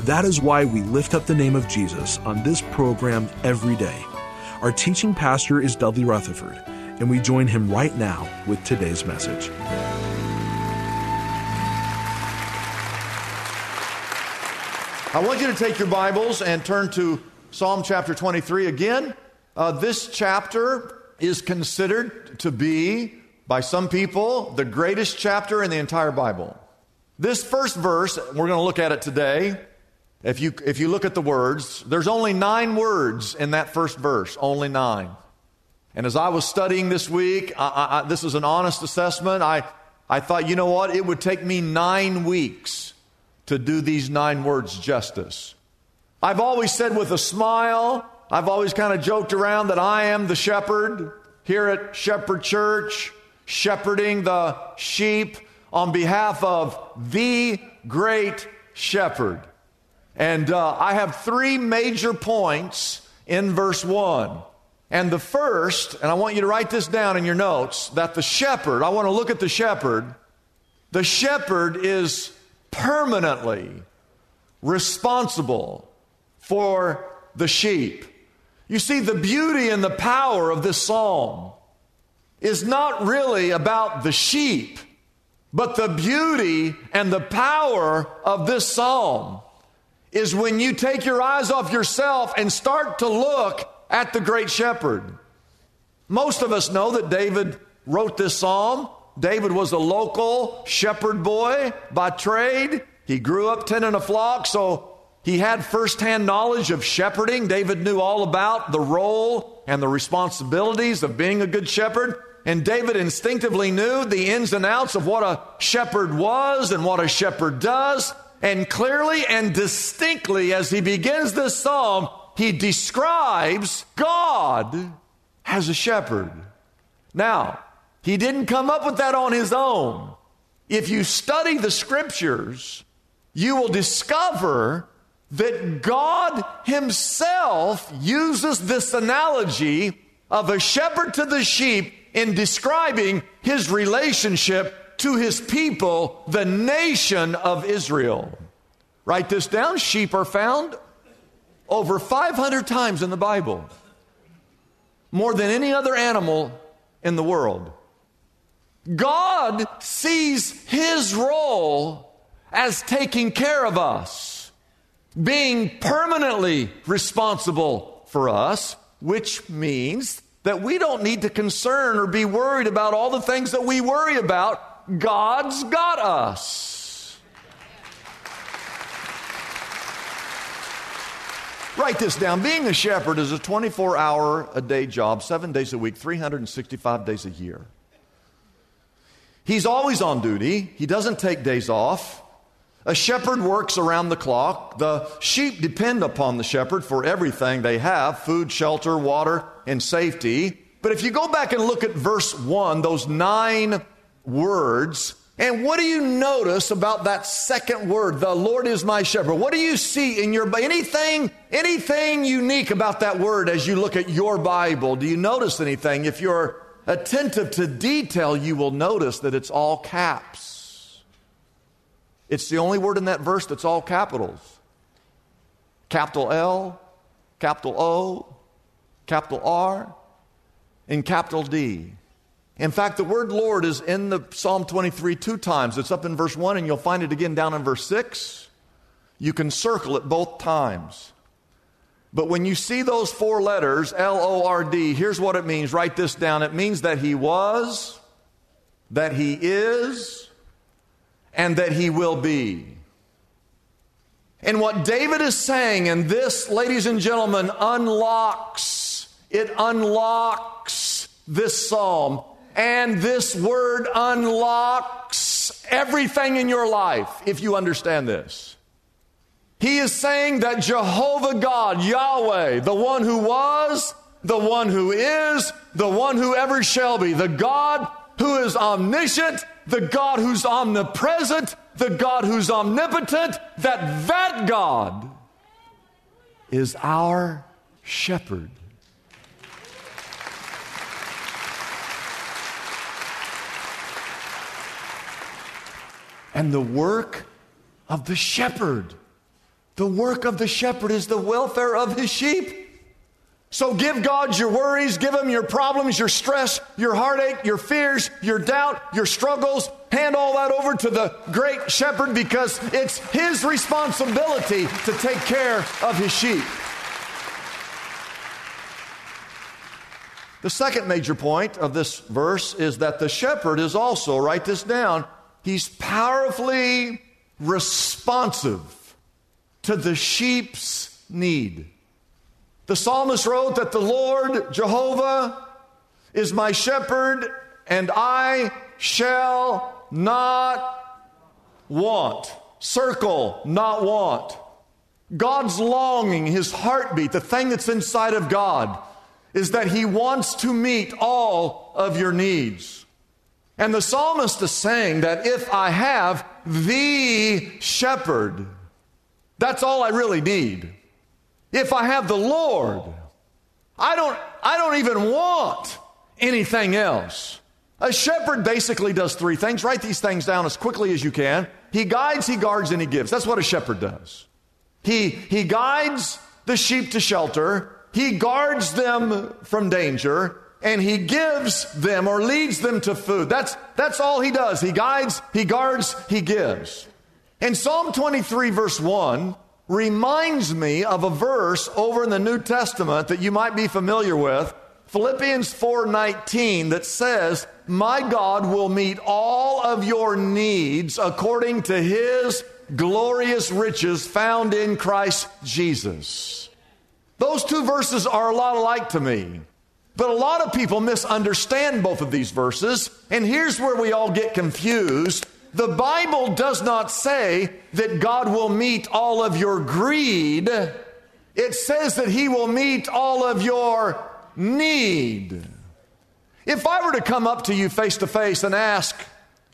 That is why we lift up the name of Jesus on this program every day. Our teaching pastor is Dudley Rutherford, and we join him right now with today's message. I want you to take your Bibles and turn to Psalm chapter 23 again. Uh, this chapter is considered to be, by some people, the greatest chapter in the entire Bible. This first verse, we're going to look at it today. If you, if you look at the words, there's only nine words in that first verse, only nine. And as I was studying this week, I, I, this is an honest assessment. I, I thought, you know what? It would take me nine weeks to do these nine words justice. I've always said with a smile, I've always kind of joked around that I am the shepherd here at Shepherd Church, shepherding the sheep on behalf of the great shepherd. And uh, I have three major points in verse 1. And the first, and I want you to write this down in your notes, that the shepherd, I want to look at the shepherd. The shepherd is permanently responsible for the sheep. You see, the beauty and the power of this psalm is not really about the sheep, but the beauty and the power of this psalm is when you take your eyes off yourself and start to look at the great shepherd. Most of us know that David wrote this psalm. David was a local shepherd boy by trade. He grew up tending a flock, so he had firsthand knowledge of shepherding. David knew all about the role and the responsibilities of being a good shepherd. And David instinctively knew the ins and outs of what a shepherd was and what a shepherd does. And clearly and distinctly, as he begins this psalm, he describes God as a shepherd. Now, he didn't come up with that on his own. If you study the scriptures, you will discover that God Himself uses this analogy of a shepherd to the sheep in describing His relationship to his people, the nation of Israel. Write this down. Sheep are found over 500 times in the Bible, more than any other animal in the world. God sees his role as taking care of us, being permanently responsible for us, which means that we don't need to concern or be worried about all the things that we worry about God's got us. Write this down. Being a shepherd is a 24 hour a day job, seven days a week, 365 days a year. He's always on duty, he doesn't take days off. A shepherd works around the clock. The sheep depend upon the shepherd for everything they have food, shelter, water, and safety. But if you go back and look at verse 1, those nine words. And what do you notice about that second word, the Lord is my shepherd? What do you see in your anything anything unique about that word as you look at your Bible? Do you notice anything? If you're attentive to detail, you will notice that it's all caps. It's the only word in that verse that's all capitals. Capital L, capital O, capital R, and capital D. In fact, the word Lord is in the Psalm 23 two times. It's up in verse 1 and you'll find it again down in verse 6. You can circle it both times. But when you see those four letters, L O R D, here's what it means. Write this down. It means that He was, that He is, and that He will be. And what David is saying, and this, ladies and gentlemen, unlocks, it unlocks this psalm. And this word unlocks everything in your life if you understand this. He is saying that Jehovah God, Yahweh, the one who was, the one who is, the one who ever shall be, the God who is omniscient, the God who's omnipresent, the God who's omnipotent, that that God is our shepherd. And the work of the shepherd, the work of the shepherd is the welfare of his sheep. So give God your worries, give him your problems, your stress, your heartache, your fears, your doubt, your struggles. Hand all that over to the great shepherd because it's his responsibility to take care of his sheep. The second major point of this verse is that the shepherd is also, write this down, he's powerfully responsive to the sheep's need. The psalmist wrote that the Lord Jehovah is my shepherd and I shall not want. Circle, not want. God's longing, his heartbeat, the thing that's inside of God, is that he wants to meet all of your needs. And the psalmist is saying that if I have the shepherd, that's all I really need. If I have the Lord, I don't, I don't even want anything else. A shepherd basically does three things. Write these things down as quickly as you can. He guides, he guards, and he gives. That's what a shepherd does. He, he guides the sheep to shelter, he guards them from danger, and he gives them or leads them to food. That's, that's all he does. He guides, he guards, he gives. In Psalm 23, verse 1, reminds me of a verse over in the New Testament that you might be familiar with. Philippians 4:19 that says, "My God will meet all of your needs according to his glorious riches found in Christ Jesus." Those two verses are a lot alike to me. But a lot of people misunderstand both of these verses, and here's where we all get confused the Bible does not say that God will meet all of your greed. It says that He will meet all of your need. If I were to come up to you face to face and ask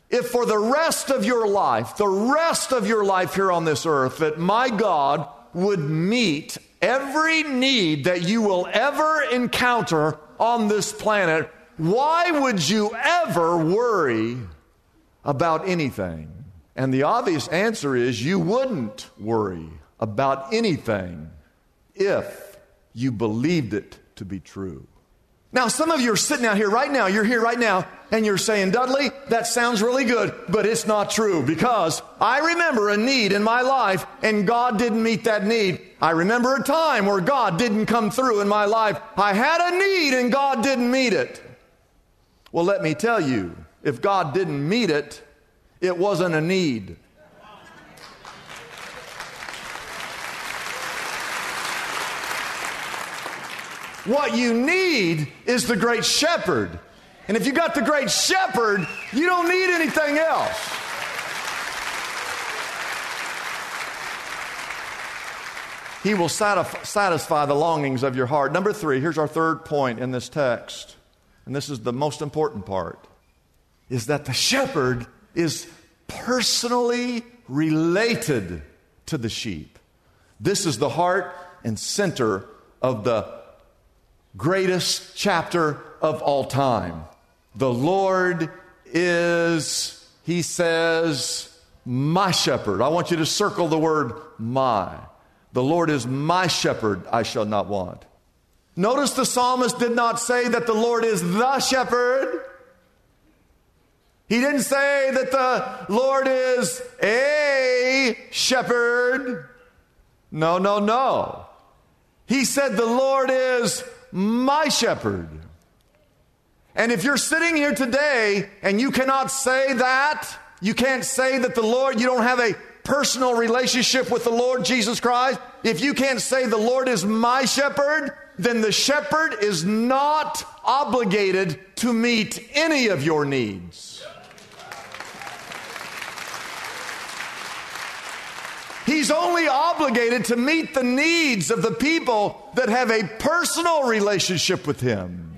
if for the rest of your life, the rest of your life here on this earth, that my God would meet every need that you will ever encounter on this planet, why would you ever worry about anything? And the obvious answer is you wouldn't worry about anything if you believed it to be true. Now, some of you are sitting out here right now, you're here right now, and you're saying, Dudley, that sounds really good, but it's not true because I remember a need in my life and God didn't meet that need. I remember a time where God didn't come through in my life. I had a need and God didn't meet it. Well, let me tell you, if God didn't meet it, it wasn't a need. What you need is the great shepherd. And if you got the great shepherd, you don't need anything else. He will satisfy the longings of your heart. Number three, here's our third point in this text, and this is the most important part, is that the shepherd is personally related to the sheep. This is the heart and center of the greatest chapter of all time. The Lord is, he says, my shepherd. I want you to circle the word my. The Lord is my shepherd, I shall not want. Notice the psalmist did not say that the Lord is the shepherd. He didn't say that the Lord is a shepherd. No, no, no. He said the Lord is my shepherd. And if you're sitting here today and you cannot say that, you can't say that the Lord, you don't have a personal relationship with the Lord Jesus Christ, if you can't say the Lord is my shepherd, then the shepherd is not obligated to meet any of your needs. He's only obligated to meet the needs of the people that have a personal relationship with Him.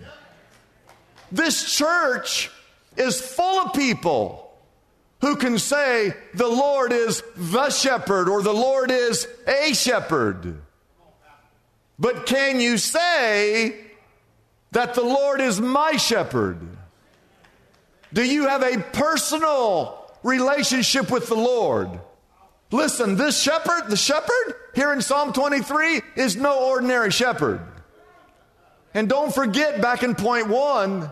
This church is full of people who can say the Lord is the shepherd or the Lord is a shepherd. But can you say that the Lord is my shepherd? Do you have a personal relationship with the Lord? Listen, this shepherd, the shepherd here in Psalm 23 is no ordinary shepherd. And don't forget back in point one,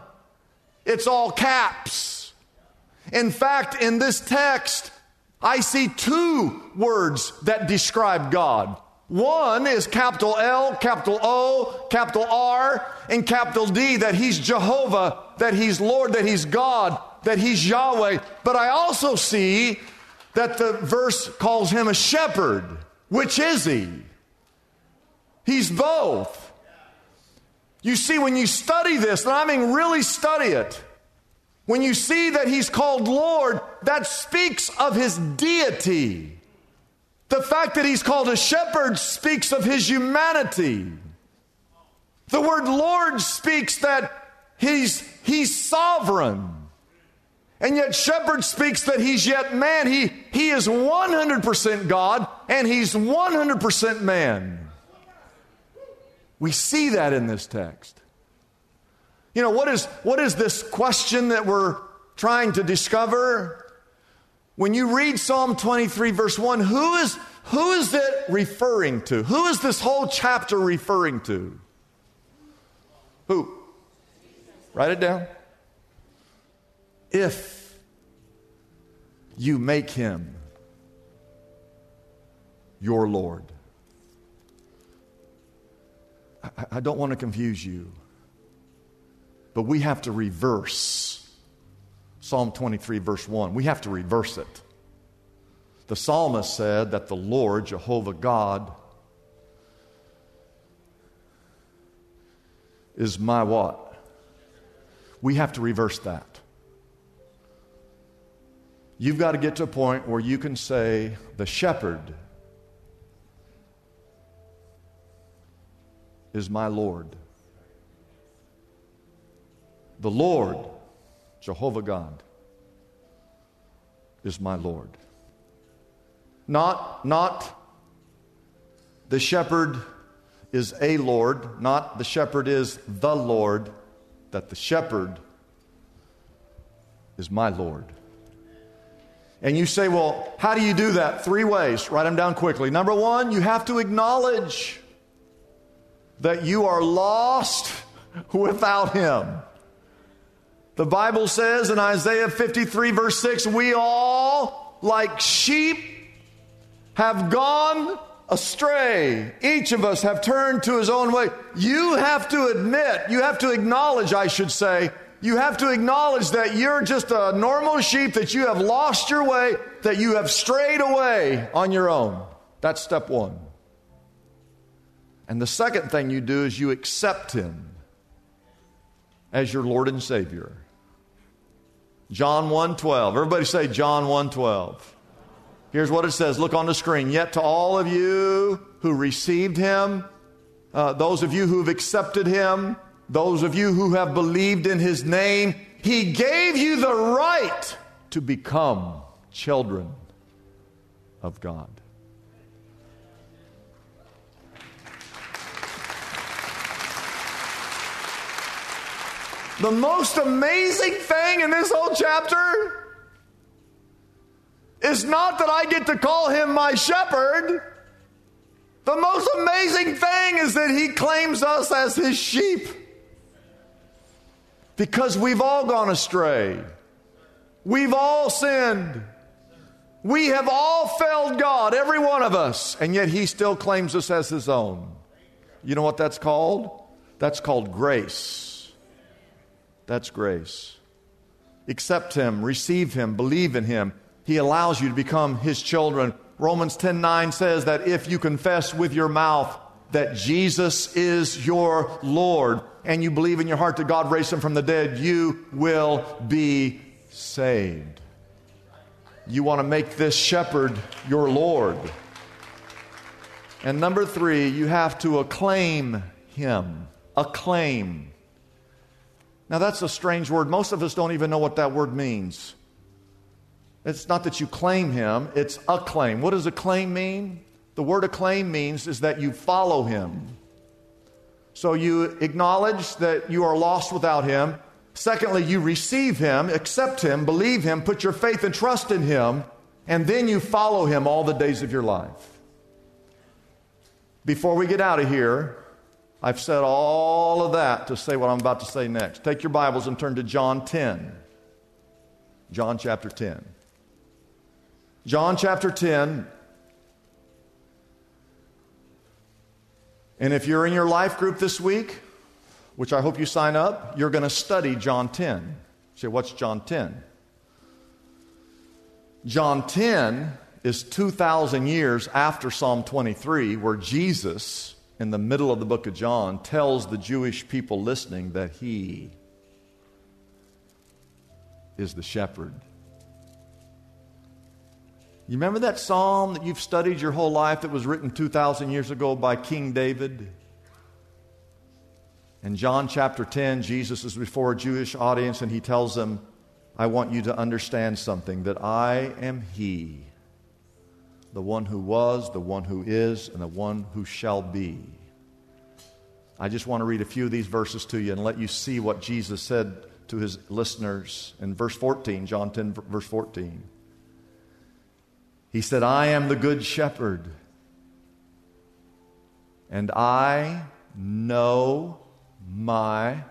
it's all caps. In fact, in this text, I see two words that describe God. One is capital L, capital O, capital R, and capital D, that He's Jehovah, that He's Lord, that He's God, that He's Yahweh. But I also see that the verse calls Him a shepherd. Which is He? He's both. You see, when you study this, and I mean really study it, when you see that he's called Lord, that speaks of his deity. The fact that he's called a shepherd speaks of his humanity. The word Lord speaks that he's, he's sovereign. And yet, shepherd speaks that he's yet man. He, he is 100% God and he's 100% man. We see that in this text. You know, what is, what is this question that we're trying to discover? When you read Psalm 23, verse 1, who is, who is it referring to? Who is this whole chapter referring to? Who? Write it down. If you make him your Lord. I, don't want to confuse you. But we have to reverse Psalm 23, verse 1. We have to reverse it. The psalmist said that the Lord, Jehovah God, is my what? We have to reverse that. You've got to get to a point where you can say, the shepherd is my Lord. The Lord, Jehovah God, is my Lord. Not, not the shepherd is a Lord, not the shepherd is the Lord, that the shepherd is my Lord. And you say, well, how do you do that? Three ways. Write them down quickly. Number one, you have to acknowledge that you are lost without Him. The Bible says in Isaiah 53, verse 6, we all, like sheep, have gone astray. Each of us have turned to his own way. You have to admit, you have to acknowledge, I should say, you have to acknowledge that you're just a normal sheep, that you have lost your way, that you have strayed away on your own. That's step one. And the second thing you do is you accept him as your Lord and Savior. John 1:12. Everybody say John 1:12. Here's what it says. Look on the screen. Yet to all of you who received him, uh, those of you who've accepted him, those of you who have believed in his name, he gave you the right to become children of God. The most amazing thing in this whole chapter is not that I get to call him my shepherd. The most amazing thing is that he claims us as his sheep. Because we've all gone astray. We've all sinned. We have all failed God, every one of us, and yet He still claims us as His own. You know what that's called? That's called grace. That's grace. Accept Him, receive Him, believe in Him. He allows you to become His children. Romans 10 9 says that if you confess with your mouth that Jesus is your Lord and you believe in your heart that God raised Him from the dead, you will be saved. You want to make this shepherd your Lord. And number three, you have to acclaim him. Acclaim. Now, that's a strange word. Most of us don't even know what that word means. It's not that you claim him, it's acclaim. What does acclaim mean? The word acclaim means is that you follow him. So you acknowledge that you are lost without him. Secondly, you receive him, accept him, believe him, put your faith and trust in him, and then you follow him all the days of your life. Before we get out of here, I've said all of that to say what I'm about to say next. Take your Bibles and turn to John 10. John chapter 10. John chapter 10. And if you're in your life group this week, which I hope you sign up, you're going to study John 10. Say, what's John 10? John 10 is 2,000 years after Psalm 23, where Jesus, in the middle of the book of John, tells the Jewish people listening that he is the shepherd. You remember that psalm that you've studied your whole life that was written 2,000 years ago by King David? In John chapter 10, Jesus is before a Jewish audience and he tells them, I want you to understand something that I am He, the one who was, the one who is, and the one who shall be. I just want to read a few of these verses to you and let you see what Jesus said to his listeners in verse 14, John 10, verse 14. He said, I am the good shepherd, and I know my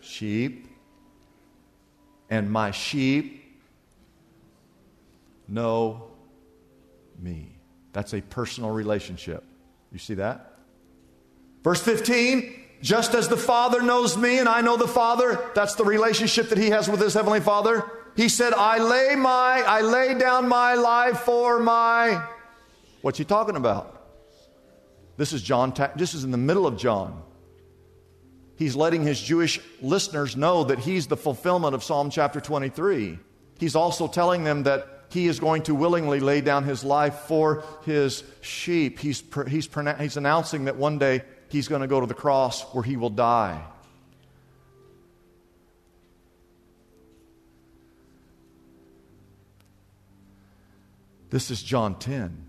sheep, and my sheep know me. That's a personal relationship. You see that? Verse 15, just as the Father knows me and I know the Father, that's the relationship that he has with his heavenly Father. He said, I lay my I lay down my life for my What's he talking about? This is John this is in the middle of John. He's letting his Jewish listeners know that he's the fulfillment of Psalm chapter 23. He's also telling them that he is going to willingly lay down his life for his sheep. He's, he's, he's announcing that one day he's going to go to the cross where he will die. This is John 10.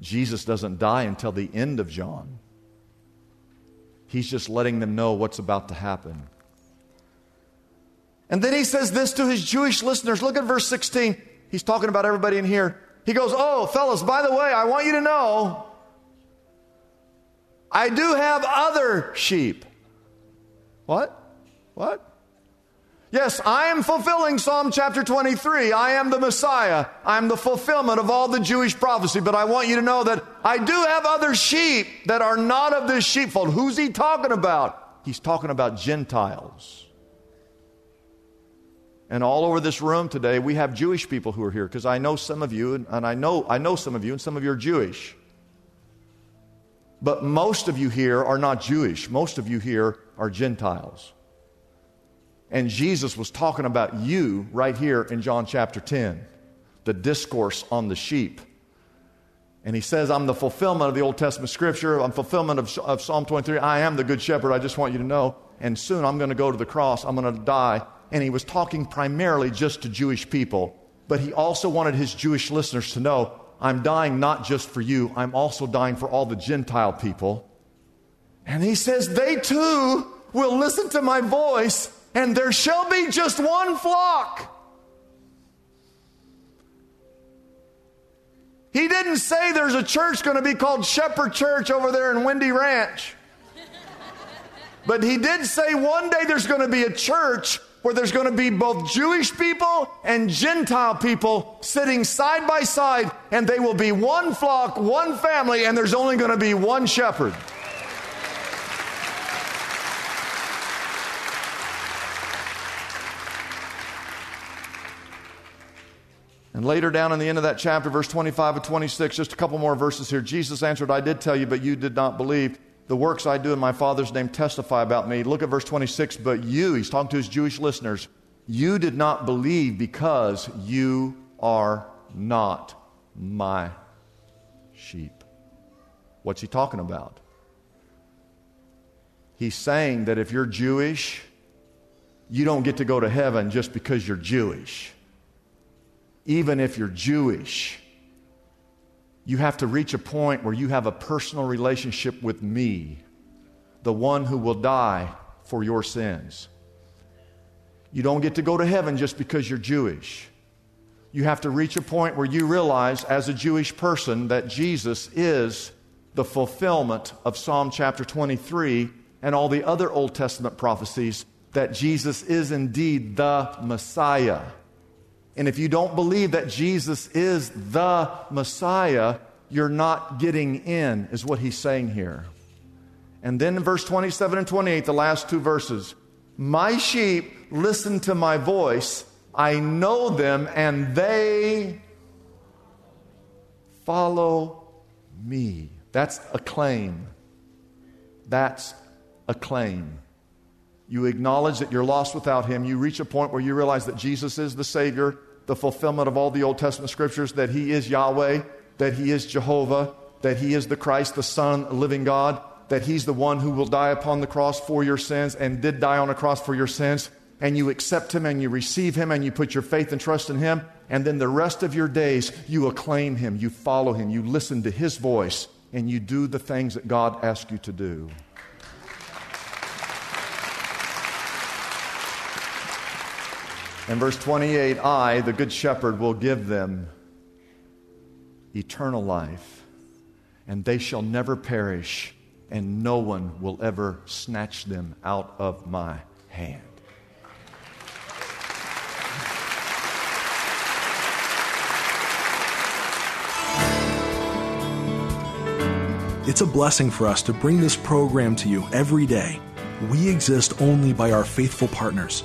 Jesus doesn't die until the end of John. He's just letting them know what's about to happen. And then he says this to his Jewish listeners. Look at verse 16. He's talking about everybody in here. He goes, Oh, fellas, by the way, I want you to know I do have other sheep. What? What? Yes, I am fulfilling Psalm chapter 23. I am the Messiah. I am the fulfillment of all the Jewish prophecy. But I want you to know that I do have other sheep that are not of this sheepfold. Who's he talking about? He's talking about Gentiles. And all over this room today, we have Jewish people who are here because I know some of you, and, and I, know, I know some of you, and some of you are Jewish. But most of you here are not Jewish. Most of you here are Gentiles. And Jesus was talking about you right here in John chapter 10, the discourse on the sheep. And he says, I'm the fulfillment of the Old Testament scripture. I'm fulfillment of, of Psalm 23. I am the good shepherd. I just want you to know. And soon I'm going to go to the cross. I'm going to die. And he was talking primarily just to Jewish people. But he also wanted his Jewish listeners to know I'm dying not just for you, I'm also dying for all the Gentile people. And he says, They too will listen to my voice and there shall be just one flock. He didn't say there's a church going to be called Shepherd Church over there in Windy Ranch. But he did say one day there's going to be a church where there's going to be both Jewish people and Gentile people sitting side by side, and they will be one flock, one family, and there's only going to be one shepherd. And later down in the end of that chapter, verse 25 and 26, just a couple more verses here. Jesus answered, I did tell you, but you did not believe. The works I do in my Father's name testify about me. Look at verse 26. But you, he's talking to his Jewish listeners, you did not believe because you are not my sheep. What's he talking about? He's saying that if you're Jewish, you don't get to go to heaven just because you're Jewish even if you're Jewish, you have to reach a point where you have a personal relationship with me, the one who will die for your sins. You don't get to go to heaven just because you're Jewish. You have to reach a point where you realize, as a Jewish person, that Jesus is the fulfillment of Psalm chapter 23 and all the other Old Testament prophecies, that Jesus is indeed the Messiah. And if you don't believe that Jesus is the Messiah, you're not getting in, is what he's saying here. And then in verse 27 and 28, the last two verses My sheep listen to my voice, I know them, and they follow me. That's a claim. That's a claim. You acknowledge that you're lost without Him. You reach a point where you realize that Jesus is the Savior, the fulfillment of all the Old Testament scriptures, that He is Yahweh, that He is Jehovah, that He is the Christ, the Son, living God, that He's the one who will die upon the cross for your sins and did die on a cross for your sins. And you accept Him and you receive Him and you put your faith and trust in Him. And then the rest of your days, you acclaim Him, you follow Him, you listen to His voice, and you do the things that God asks you to do. In verse 28, I, the Good Shepherd, will give them eternal life, and they shall never perish, and no one will ever snatch them out of my hand. It's a blessing for us to bring this program to you every day. We exist only by our faithful partners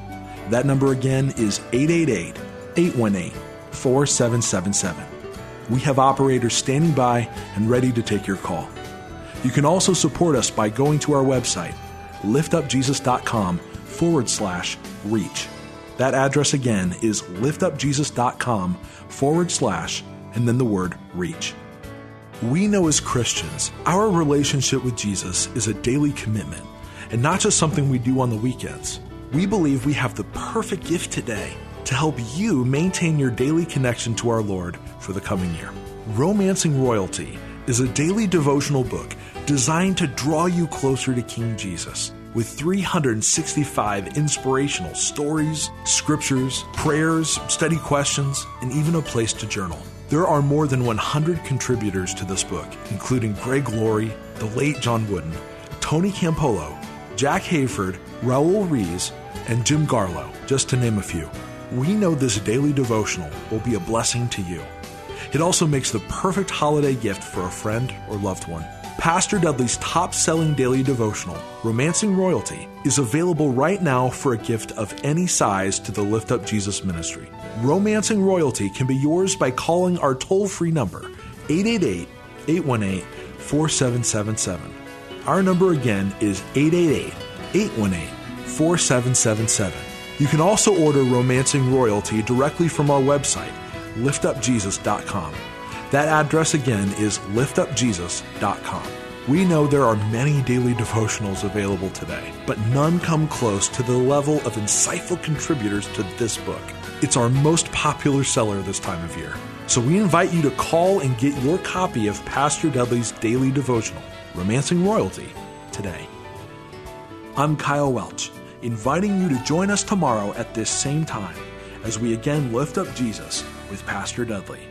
that number again is 888 818 4777. We have operators standing by and ready to take your call. You can also support us by going to our website, liftupjesus.com forward slash reach. That address again is liftupjesus.com forward slash and then the word reach. We know as Christians, our relationship with Jesus is a daily commitment and not just something we do on the weekends we believe we have the perfect gift today to help you maintain your daily connection to our Lord for the coming year. Romancing Royalty is a daily devotional book designed to draw you closer to King Jesus with 365 inspirational stories, scriptures, prayers, study questions, and even a place to journal. There are more than 100 contributors to this book, including Greg Laurie, the late John Wooden, Tony Campolo, Jack Hayford, Raul Ries, and Jim Garlow, just to name a few. We know this daily devotional will be a blessing to you. It also makes the perfect holiday gift for a friend or loved one. Pastor Dudley's top selling daily devotional, Romancing Royalty, is available right now for a gift of any size to the Lift Up Jesus ministry. Romancing Royalty can be yours by calling our toll free number, 888 818 4777. Our number again is 888 818 4777. You can also order Romancing Royalty directly from our website, liftupjesus.com. That address again is liftupjesus.com. We know there are many daily devotionals available today, but none come close to the level of insightful contributors to this book. It's our most popular seller this time of year. So we invite you to call and get your copy of Pastor Dudley's daily devotional, Romancing Royalty, today. I'm Kyle Welch, inviting you to join us tomorrow at this same time as we again lift up Jesus with Pastor Dudley.